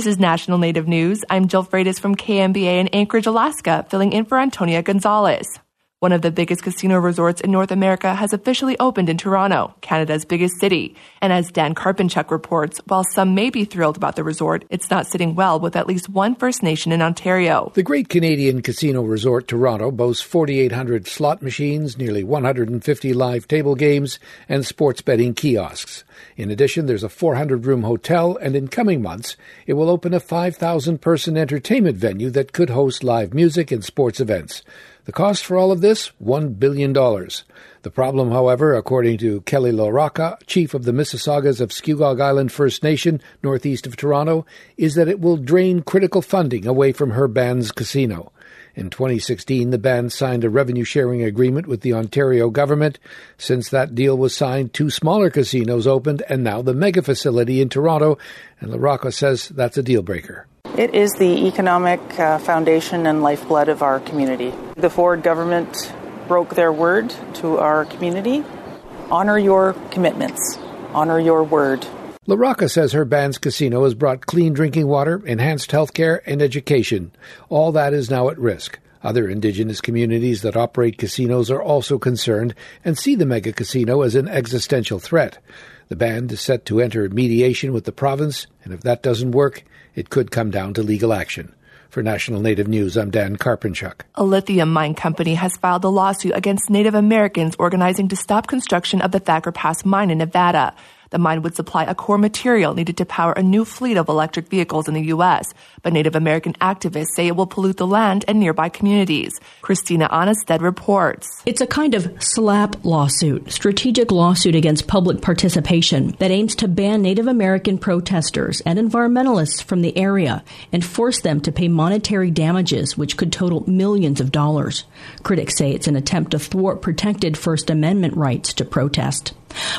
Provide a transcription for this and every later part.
This is National Native News. I'm Jill Freitas from KNBA in Anchorage, Alaska, filling in for Antonia Gonzalez. One of the biggest casino resorts in North America has officially opened in Toronto, Canada's biggest city. And as Dan Karpenchuk reports, while some may be thrilled about the resort, it's not sitting well with at least one First Nation in Ontario. The Great Canadian Casino Resort Toronto boasts 4,800 slot machines, nearly 150 live table games, and sports betting kiosks. In addition, there's a 400 room hotel, and in coming months, it will open a 5,000 person entertainment venue that could host live music and sports events. The cost for all of this? $1 billion. The problem, however, according to Kelly LaRocca, chief of the Mississaugas of Scugog Island First Nation, northeast of Toronto, is that it will drain critical funding away from her band's casino. In 2016, the band signed a revenue sharing agreement with the Ontario government. Since that deal was signed, two smaller casinos opened, and now the mega facility in Toronto, and LaRocca says that's a deal breaker. It is the economic uh, foundation and lifeblood of our community. The Ford government broke their word to our community. Honor your commitments, honor your word. LaRocca says her band's casino has brought clean drinking water, enhanced health care, and education. All that is now at risk. Other indigenous communities that operate casinos are also concerned and see the mega casino as an existential threat. The band is set to enter mediation with the province, and if that doesn't work, it could come down to legal action. For National Native News, I'm Dan Karpenchuk. A lithium mine company has filed a lawsuit against Native Americans organizing to stop construction of the Thacker Pass mine in Nevada. The mine would supply a core material needed to power a new fleet of electric vehicles in the U.S., but Native American activists say it will pollute the land and nearby communities. Christina Onnested reports. It's a kind of SLAPP lawsuit, strategic lawsuit against public participation that aims to ban Native American protesters and environmentalists from the area and force them to pay monetary damages, which could total millions of dollars. Critics say it's an attempt to thwart protected First Amendment rights to protest.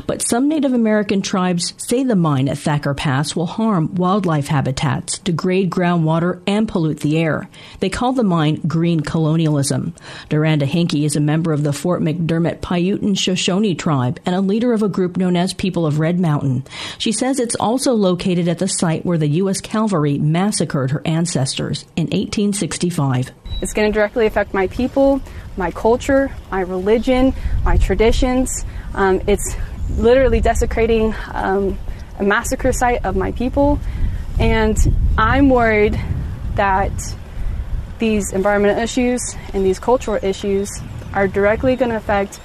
But some Native American tribes say the mine at Thacker Pass will harm wildlife habitats, degrade groundwater, and pollute the air. They call the mine green colonialism. Daranda Hinkey is a member of the Fort McDermitt Paiute and Shoshone tribe and a leader of a group known as People of Red Mountain. She says it's also located at the site where the U.S. Cavalry massacred her ancestors in 1865. It's going to directly affect my people, my culture, my religion, my traditions. Um, it's literally desecrating um, a massacre site of my people, and I'm worried that these environmental issues and these cultural issues are directly going to affect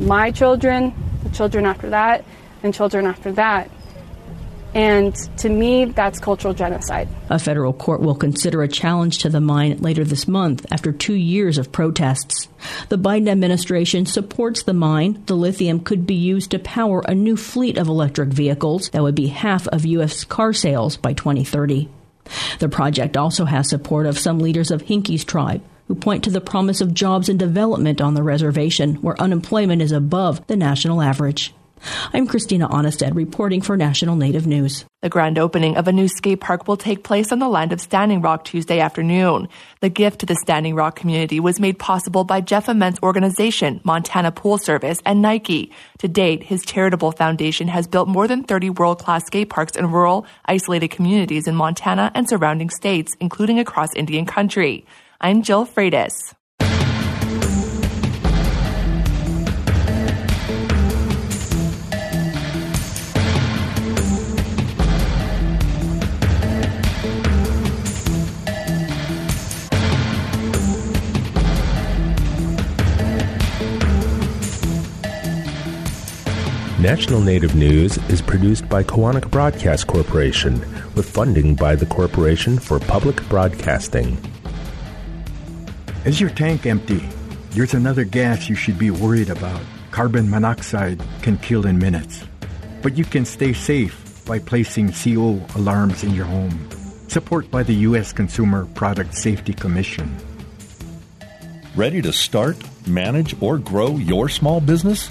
my children, the children after that, and children after that. And to me, that's cultural genocide. A federal court will consider a challenge to the mine later this month after two years of protests. The Biden administration supports the mine. The lithium could be used to power a new fleet of electric vehicles that would be half of U.S. car sales by 2030. The project also has support of some leaders of Hinkey's tribe, who point to the promise of jobs and development on the reservation, where unemployment is above the national average. I'm Christina Onnested reporting for National Native News. The grand opening of a new skate park will take place on the land of Standing Rock Tuesday afternoon. The gift to the Standing Rock community was made possible by Jeff Ament's organization, Montana Pool Service, and Nike. To date, his charitable foundation has built more than 30 world-class skate parks in rural, isolated communities in Montana and surrounding states, including across Indian country. I'm Jill Freitas. National Native News is produced by Koahnic Broadcast Corporation with funding by the Corporation for Public Broadcasting. Is your tank empty? There's another gas you should be worried about. Carbon monoxide can kill in minutes. But you can stay safe by placing CO alarms in your home. Support by the U.S. Consumer Product Safety Commission. Ready to start, manage, or grow your small business?